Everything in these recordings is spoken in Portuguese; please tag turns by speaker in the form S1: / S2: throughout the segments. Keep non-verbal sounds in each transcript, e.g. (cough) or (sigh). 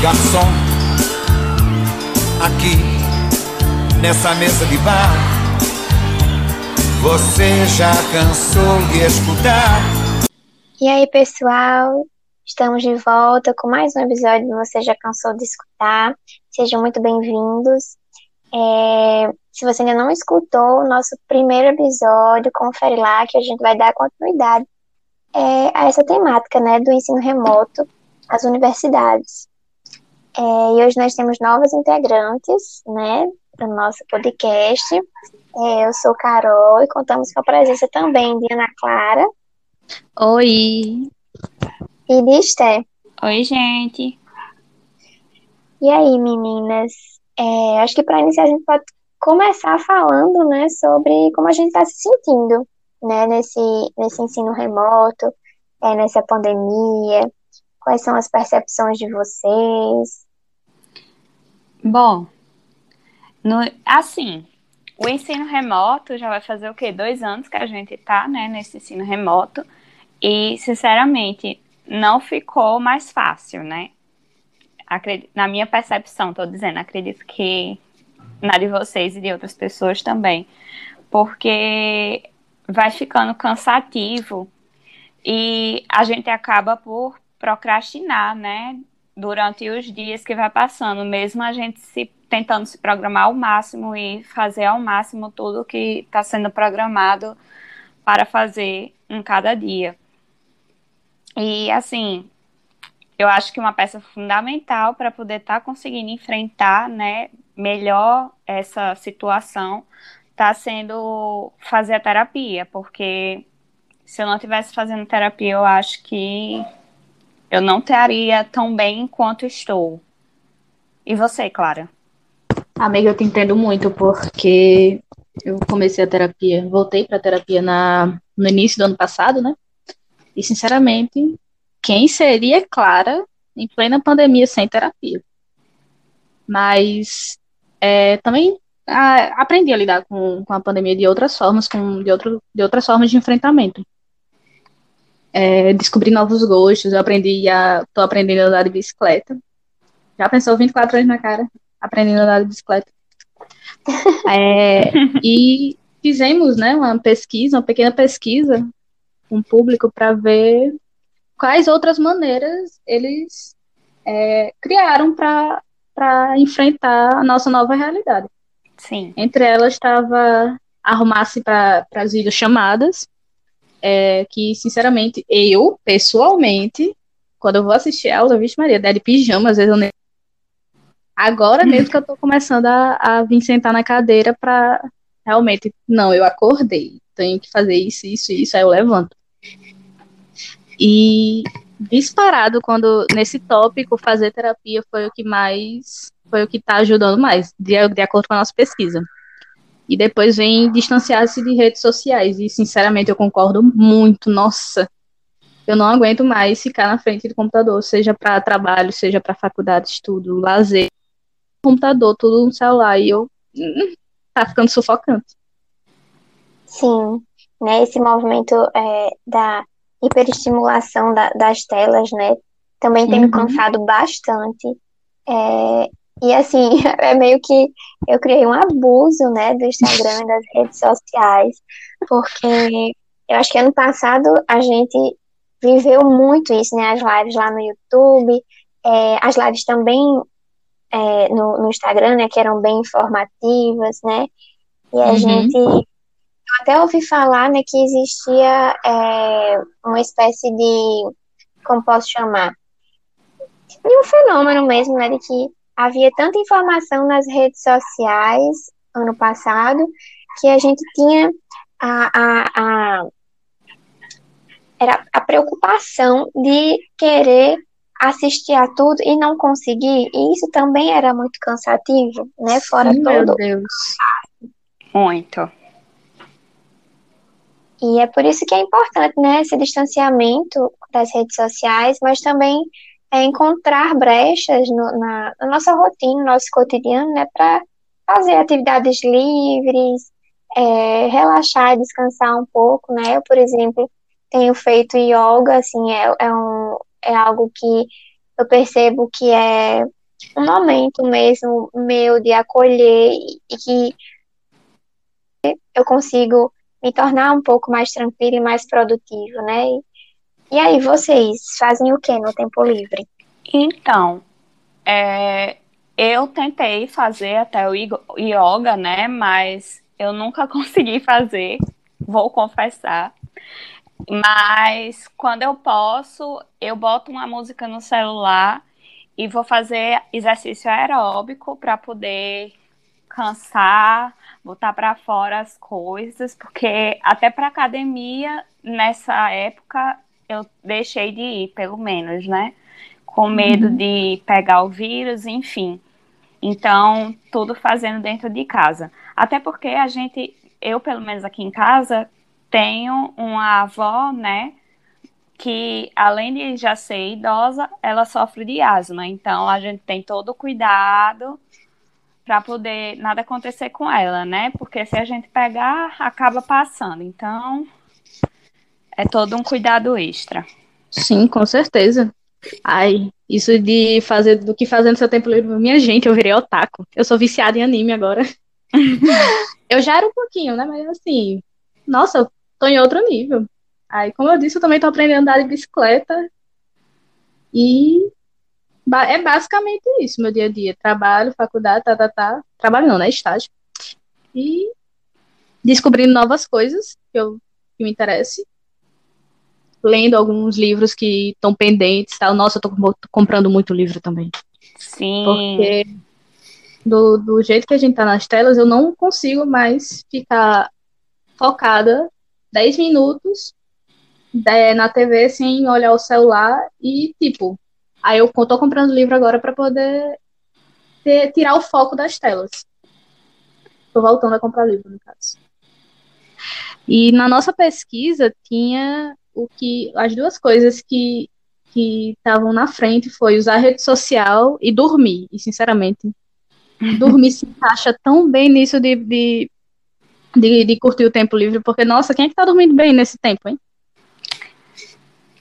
S1: Garçom, aqui nessa mesa de bar, você já cansou de escutar?
S2: E aí, pessoal? Estamos de volta com mais um episódio do Você Já Cansou de Escutar. Sejam muito bem-vindos. É, se você ainda não escutou o nosso primeiro episódio, confere lá que a gente vai dar continuidade é, a essa temática né, do ensino remoto às universidades. É, e hoje nós temos novos integrantes né, do nosso podcast. É, eu sou Carol e contamos com a presença também de Ana Clara.
S3: Oi!
S2: E de Esté.
S3: Oi, gente!
S2: E aí, meninas? É, acho que para iniciar a gente pode começar falando, né, sobre como a gente está se sentindo, né, nesse, nesse ensino remoto, é, nessa pandemia, quais são as percepções de vocês?
S3: Bom, no, assim, o ensino remoto já vai fazer o quê? Dois anos que a gente está, né, nesse ensino remoto, e, sinceramente, não ficou mais fácil, né? na minha percepção, estou dizendo, acredito que na de vocês e de outras pessoas também, porque vai ficando cansativo e a gente acaba por procrastinar, né? Durante os dias que vai passando, mesmo a gente se tentando se programar ao máximo e fazer ao máximo tudo que está sendo programado para fazer em cada dia. E assim, eu acho que uma peça fundamental para poder estar tá conseguindo enfrentar, né, melhor essa situação está sendo fazer a terapia, porque se eu não estivesse fazendo terapia, eu acho que eu não estaria tão bem quanto estou. E você, Clara?
S4: Amiga, eu te entendo muito, porque eu comecei a terapia, voltei para a terapia na, no início do ano passado, né? E, sinceramente, quem seria Clara em plena pandemia sem terapia? Mas é, também a, aprendi a lidar com, com a pandemia de outras formas, com, de, outro, de outras formas de enfrentamento. É, descobri novos gostos, eu aprendi a. tô aprendendo a andar de bicicleta. Já pensou 24 anos na cara, aprendendo a andar de bicicleta. (laughs) É, e fizemos né, uma pesquisa, uma pequena pesquisa com o público para ver quais outras maneiras eles é, criaram para enfrentar a nossa nova realidade.
S3: Sim.
S4: Entre elas estava arrumar-se para as videochamadas, é, que, sinceramente, eu, pessoalmente, quando eu vou assistir a aula, vixe Maria, der de pijama, às vezes eu nem... Agora mesmo que eu estou começando a, a vir sentar na cadeira para realmente, não, eu acordei, tenho que fazer isso, isso, isso, aí eu levanto. E disparado quando nesse tópico fazer terapia foi o que mais foi o que está ajudando mais, de, de acordo com a nossa pesquisa. E depois vem distanciar-se de redes sociais. E, sinceramente, eu concordo muito. Nossa, eu não aguento mais ficar na frente do computador, seja para trabalho, seja para faculdade, estudo, lazer. Computador, tudo no celular. E eu. Hum, tá ficando sufocante.
S2: Sim, né? Esse movimento é, da hiperestimulação da, das telas, né? Também tem uhum. me cansado bastante. É, e assim, (laughs) é meio que eu criei um abuso, né, do Instagram e das redes sociais, porque eu acho que ano passado a gente viveu muito isso, né, as lives lá no YouTube, é, as lives também é, no, no, Instagram, né, que eram bem informativas, né, e a uhum. gente, eu até ouvi falar, né, que existia é, uma espécie de, como posso chamar, de um fenômeno mesmo, né, de que havia tanta informação nas redes sociais ano passado que a gente tinha a, a, a era a preocupação de querer assistir a tudo e não conseguir, e isso também era muito cansativo, né? Fora
S4: Sim,
S2: todo.
S4: Meu Deus.
S3: Muito.
S2: E é por isso que é importante, né, esse distanciamento das redes sociais, mas também é encontrar brechas no, na, na, nossa rotina, no nosso cotidiano, né, para fazer atividades livres, é, relaxar e descansar um pouco, né? Eu, por exemplo, tenho feito yoga, assim, é, é, um, é algo que eu percebo que é um momento mesmo meu de acolher e que eu consigo me tornar um pouco mais tranquilo e mais produtivo, né? Aí, vocês fazem o que no tempo livre?
S3: Então, é, eu tentei fazer até o yoga, né? Mas eu nunca (laughs) consegui fazer, vou confessar. Mas quando eu posso, eu boto uma música no celular e vou fazer exercício aeróbico para poder cansar, botar para fora as coisas, porque até para academia nessa época eu deixei de ir, pelo menos, né? Com medo uhum. de pegar o vírus, enfim. Então, tudo fazendo dentro de casa. Até porque a gente, eu pelo menos aqui em casa, tenho uma avó, né? Que além de já ser idosa, ela sofre de asma. Então, a gente tem todo o cuidado para poder nada acontecer com ela, né? Porque se a gente pegar, acaba passando. Então, é todo um cuidado extra.
S4: Sim, com certeza. Ai, isso de fazer do que fazer no seu tempo livre, minha gente, eu virei otaku. Eu sou viciada em anime agora. (laughs) eu já era um pouquinho, né? Mas assim, nossa, eu tô em outro nível. Aí, como eu disse, eu também tô aprendendo a andar de bicicleta. E é basicamente isso, meu dia a dia. Trabalho, faculdade, tá, tá, tá. Trabalho não, né? Estágio. E descobrindo novas coisas que, eu, que me interessem. Lendo alguns livros que estão pendentes, tal. Nossa, eu tô comprando muito livro também.
S3: Sim.
S4: Porque do, do jeito que a gente tá nas telas, eu não consigo mais ficar focada 10 minutos é, na TV sem olhar o celular e, tipo, Aí eu tô comprando livro agora para poder ter, tirar o foco das telas. Tô voltando a comprar livro, no caso. E na nossa pesquisa tinha o que as duas coisas que que estavam na frente foi usar rede social e dormir. E sinceramente, (laughs) dormir se encaixa tão bem nisso de, de, de, de, curtir o tempo livre, porque, nossa, quem é que tá dormindo bem nesse tempo, hein?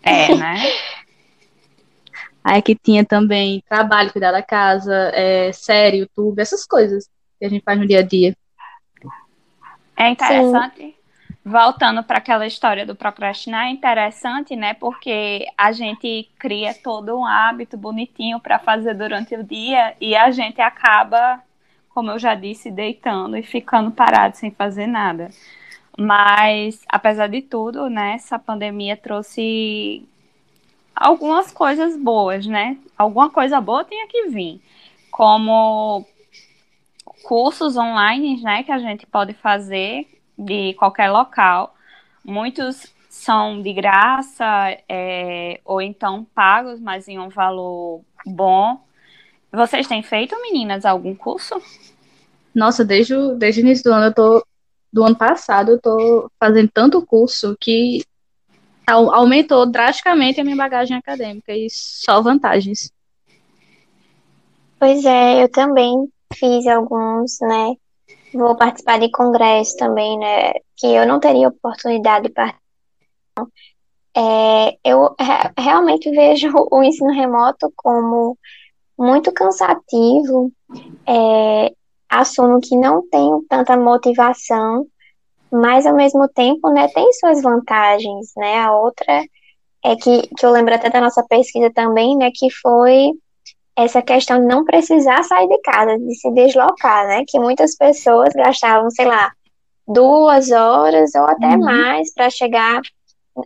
S3: É, né? (laughs)
S4: Aí que tinha também trabalho, cuidar da casa, é, série, YouTube, essas coisas que a gente faz no dia a dia.
S3: É interessante. Sim. Voltando para aquela história do procrastinar, é interessante, né? Porque a gente cria todo um hábito bonitinho para fazer durante o dia e a gente acaba, como eu já disse, deitando e ficando parado sem fazer nada. Mas, apesar de tudo, né, essa pandemia trouxe algumas coisas boas, né? Alguma coisa boa tinha que vir, como cursos online, né, que a gente pode fazer de qualquer local. Muitos são de graça é, ou então pagos, mas em um valor bom. Vocês têm feito, meninas, algum curso?
S4: Nossa, desde o, desde o início do ano, eu tô, do ano passado, eu tô fazendo tanto curso que aumentou drasticamente a minha bagagem acadêmica e só vantagens.
S2: Pois é, eu também fiz alguns, né? Vou participar de congresso também, né? Que eu não teria oportunidade de participar. É, eu realmente vejo (laughs) o ensino remoto como muito cansativo. É, assumo que não tenho tanta motivação mas ao mesmo tempo, né, tem suas vantagens, né? A outra é que, que eu lembro até da nossa pesquisa também, né, que foi essa questão de não precisar sair de casa, de se deslocar, né? Que muitas pessoas gastavam, sei lá, duas horas ou até uhum. mais para chegar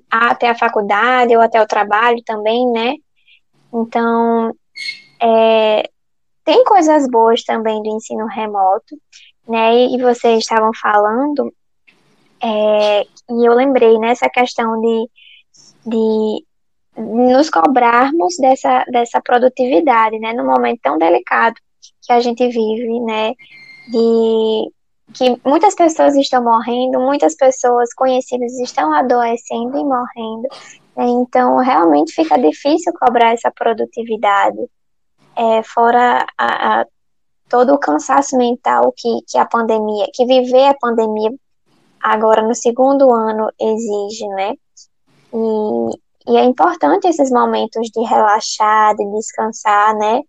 S2: até a faculdade ou até o trabalho também, né? Então, é, tem coisas boas também do ensino remoto, né? E, e vocês estavam falando é, e eu lembrei nessa questão de, de nos cobrarmos dessa, dessa produtividade, né, num momento tão delicado que a gente vive, né, de que muitas pessoas estão morrendo, muitas pessoas conhecidas estão adoecendo e morrendo, né, então realmente fica difícil cobrar essa produtividade, é, fora a, a, todo o cansaço mental que, que a pandemia, que viver a pandemia agora no segundo ano exige, né? E e é importante esses momentos de relaxar, de descansar, né?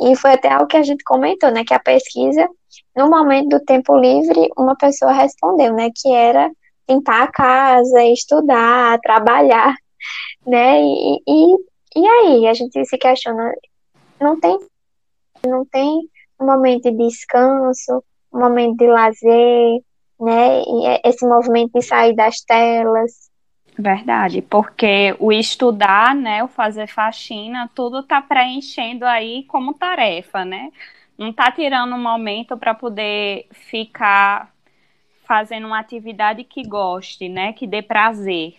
S2: E foi até algo que a gente comentou, né? Que a pesquisa, no momento do tempo livre, uma pessoa respondeu, né? Que era limpar a casa, estudar, trabalhar, (laughs) né? E, e, e aí, a gente se questiona, não tem, não tem um momento de descanso, um momento de lazer, né? E é esse movimento de sair das telas.
S3: Verdade, porque o estudar, né, o fazer faxina, tudo tá preenchendo aí como tarefa, né? Não tá tirando um momento para poder ficar fazendo uma atividade que goste, né, que dê prazer.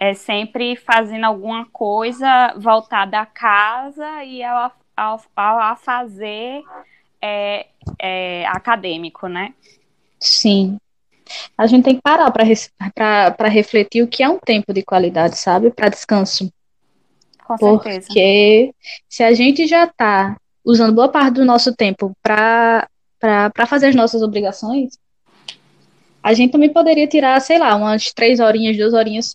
S3: É sempre fazendo alguma coisa voltada à casa e ao, ao, ao fazer é, é, acadêmico, né?
S4: Sim. A gente tem que parar para refletir o que é um tempo de qualidade, sabe? Para descanso.
S3: Com certeza.
S4: Porque se a gente já está usando boa parte do nosso tempo para fazer as nossas obrigações, a gente também poderia tirar, sei lá, umas três horinhas, duas horinhas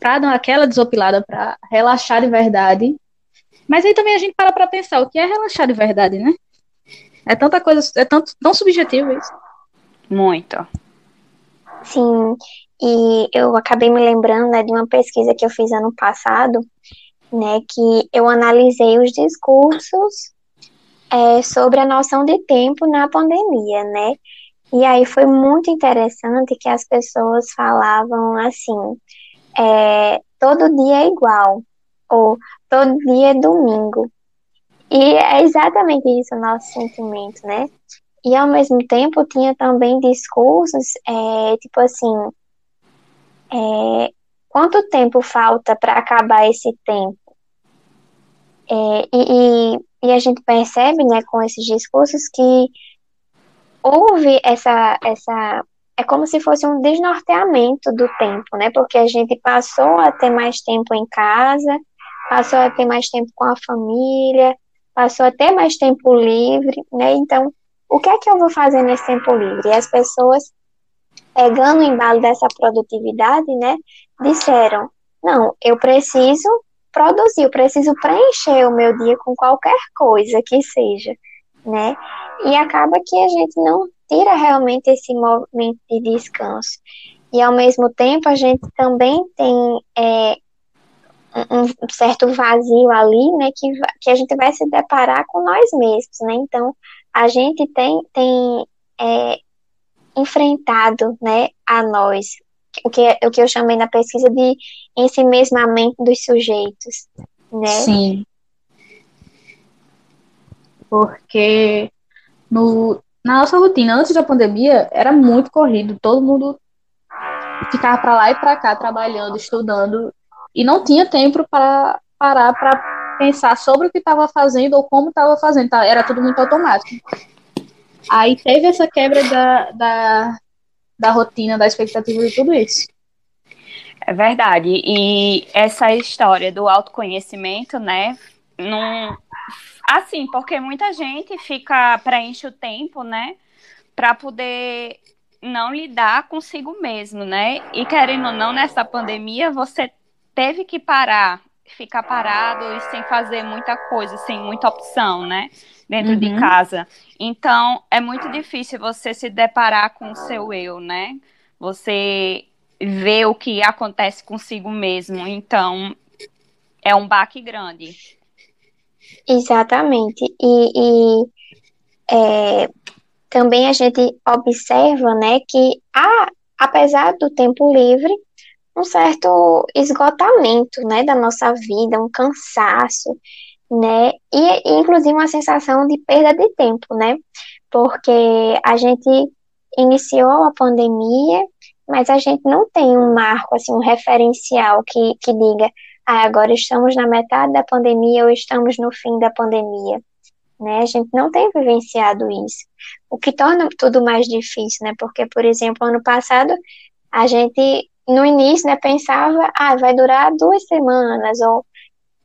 S4: para dar aquela desopilada, para relaxar de verdade. Mas aí também a gente para para pensar o que é relaxar de verdade, né? É tanta coisa, é tanto, tão subjetivo isso.
S3: Muito.
S2: Sim, e eu acabei me lembrando né, de uma pesquisa que eu fiz ano passado, né, que eu analisei os discursos é, sobre a noção de tempo na pandemia, né? E aí foi muito interessante que as pessoas falavam assim, é, todo dia é igual, ou todo dia é domingo. E é exatamente isso o nosso sentimento, né? E ao mesmo tempo tinha também discursos, é, tipo assim, é, quanto tempo falta para acabar esse tempo? É, e, e, e, a gente percebe, né, com esses discursos que houve essa, essa, é como se fosse um desnorteamento do tempo, né, porque a gente passou a ter mais tempo em casa, passou a ter mais tempo com a família, passou a ter mais tempo livre, né, então o que é que eu vou fazer nesse tempo livre? E as pessoas, pegando o embalo dessa produtividade, né, disseram: não, eu preciso produzir, eu preciso preencher o meu dia com qualquer coisa que seja, né? E acaba que a gente não tira realmente esse momento de descanso. E ao mesmo tempo a gente também tem é, um certo vazio ali, né, que, que a gente vai se deparar com nós mesmos, né? Então a gente tem, tem é, enfrentado né, a nós, o que, o que eu chamei na pesquisa de ensimesmamento dos sujeitos. Né?
S4: Sim. Porque no, na nossa rotina, antes da pandemia, era muito corrido, todo mundo ficava para lá e para cá trabalhando, estudando, e não tinha tempo para parar para pensar sobre o que estava fazendo ou como estava fazendo, tá? era tudo muito automático. Aí teve essa quebra da, da, da rotina, da expectativa de tudo isso.
S3: É verdade. E essa história do autoconhecimento, né? Não... Assim, porque muita gente fica, preenche o tempo, né? Para poder não lidar consigo mesmo, né? E querendo ou não, nessa pandemia, você teve que parar ficar parado e sem fazer muita coisa, sem muita opção, né? Dentro uhum. de casa. Então, é muito difícil você se deparar com o seu eu, né? Você vê o que acontece consigo mesmo. Então, é um baque grande.
S2: Exatamente. E, e é, também a gente observa, né, que há, apesar do tempo livre, um certo esgotamento, né, da nossa vida, um cansaço, né, e, inclusive uma sensação de perda de tempo, né, porque a gente iniciou a pandemia, mas a gente não tem um marco, assim, um referencial que, que diga, ah, agora estamos na metade da pandemia ou estamos no fim da pandemia, né, a gente não tem vivenciado isso, o que torna tudo mais difícil, né, porque, por exemplo, ano passado, a gente no início, né, pensava, ah, vai durar duas semanas, ou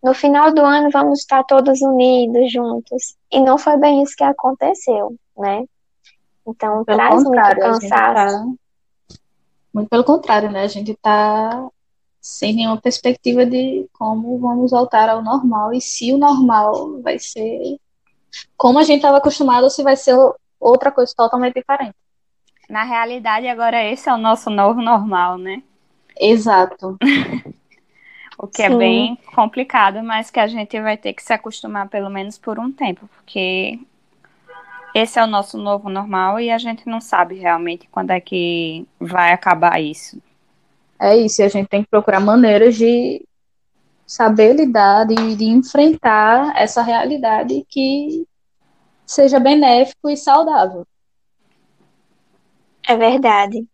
S2: no final do ano vamos estar todos unidos juntos. E não foi bem isso que aconteceu, né? Então
S4: pelo
S2: traz muito cansaço.
S4: Tá, muito pelo contrário, né? A gente tá sem nenhuma perspectiva de como vamos voltar ao normal e se o normal vai ser como a gente estava acostumado ou se vai ser outra coisa totalmente diferente.
S3: Na realidade, agora esse é o nosso novo normal, né?
S4: Exato. (laughs)
S3: o que é Sim. é bem complicado, mas que a gente vai ter que se acostumar pelo menos por um tempo, porque esse é o nosso novo normal e a gente não sabe realmente quando é que vai acabar isso.
S4: É isso, e a gente tem que procurar maneiras de saber lidar, de, de enfrentar essa realidade que seja benéfico e saudável.
S2: É verdade.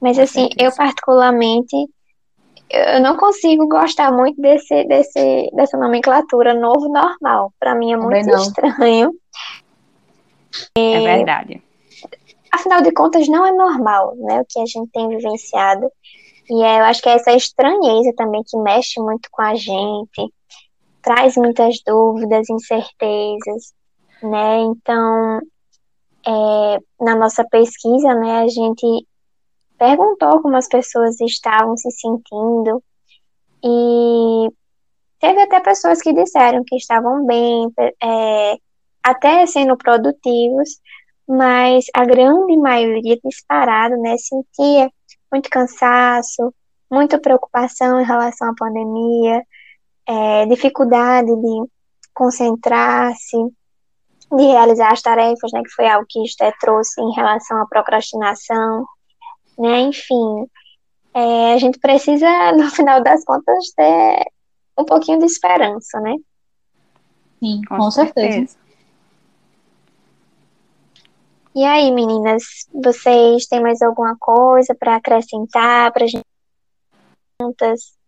S2: Mas assim, eu particularmente eu não consigo gostar muito desse, desse, dessa nomenclatura novo normal. Para mim é muito estranho.
S3: É verdade.
S2: Afinal de contas, não é normal, né? O que a gente tem vivenciado. E é, eu acho que é essa estranheza também que mexe muito com a gente, traz muitas dúvidas, incertezas, né? Então, é, na nossa pesquisa, né, a gente perguntou como as pessoas estavam se sentindo. E teve até pessoas que disseram que estavam bem, é, até sendo produtivos, mas a grande maioria disparado, né, sentia muito cansaço, muita preocupação em relação à pandemia, é, dificuldade de concentrar-se, de realizar as tarefas, né, que foi algo que Esté trouxe em relação à procrastinação, né, enfim, é, a gente precisa, (laughs) no final das contas, ter um pouquinho de esperança, né?
S4: Sim, com, com certeza. certeza.
S2: E aí, meninas, vocês têm mais alguma coisa para acrescentar para gente juntas?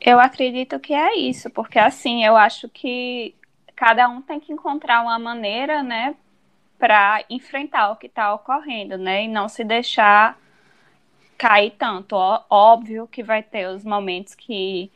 S3: Eu acredito que é isso, porque assim, eu acho que cada um tem que encontrar uma maneira, né, para enfrentar o que está ocorrendo, né, e não se deixar cair tanto. Óbvio que vai ter os momentos que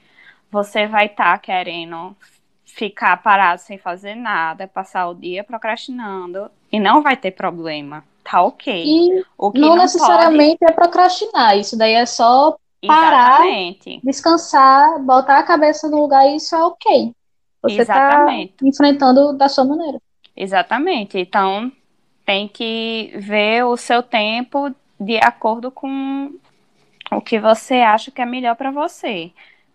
S3: você vai estar tá querendo ficar parado sem fazer nada, passar o dia procrastinando e não vai ter problema. Tá ok.
S4: E o que não, não necessariamente pode... é procrastinar, isso daí é só parar, Exatamente. descansar, botar a cabeça no lugar e isso é ok. Você está enfrentando da sua maneira.
S3: Exatamente. Então, tem que ver o seu tempo de acordo com o que você acha que é melhor para você.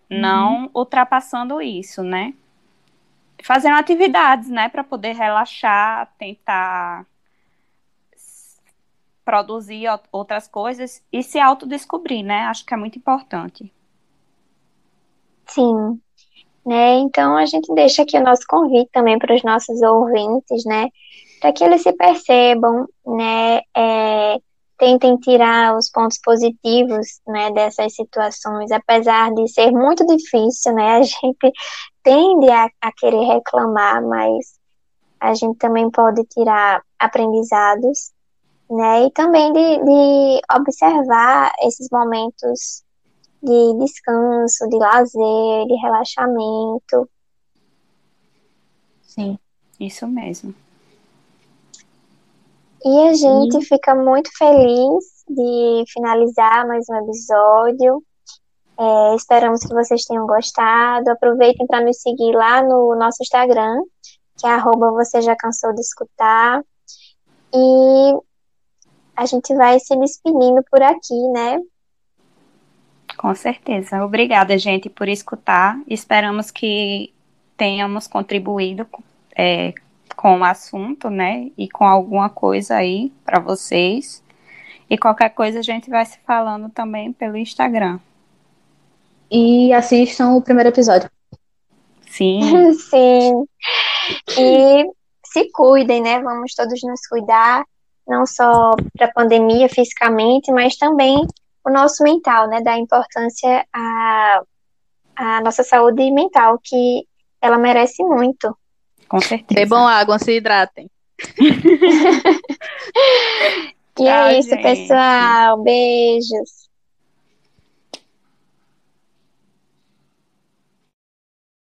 S3: Uhum. Não ultrapassando isso, né? fazendo atividades, né, para poder relaxar, tentar produzir outras coisas e se autodescobrir, né? Acho que é muito importante.
S2: Sim. Né? Então a gente deixa aqui o nosso convite também para os nossos ouvintes, né? Para que eles se percebam, né? É, tentem tirar os pontos positivos, né, dessas situações, apesar de ser muito difícil, né? A (laughs) gente tende a, a querer reclamar, mas a gente também pode tirar aprendizados, né? E também de, de observar esses momentos de descanso, de lazer, de relaxamento.
S3: Sim, isso mesmo.
S2: E a gente fica muito feliz de finalizar mais um episódio. É, esperamos que vocês tenham gostado. Aproveitem para nos seguir lá no nosso Instagram, que é arroba você já cansou de escutar. E a gente vai se despedindo por aqui, né?
S3: Com certeza. Obrigada, gente, por escutar. Esperamos que tenhamos contribuído é, com o assunto, né? E com alguma coisa aí para vocês. E qualquer coisa a gente vai se falando também pelo Instagram
S4: e assistam o primeiro episódio.
S3: Sim. (laughs)
S2: Sim. E se cuidem, né? Vamos todos nos cuidar, não só para a pandemia fisicamente, mas também o nosso mental, né? Da importância à, à nossa saúde mental, que ela merece muito.
S3: Com certeza.
S4: Bebam água, se hidratem. (laughs)
S2: e é isso, gente. pessoal. Beijos.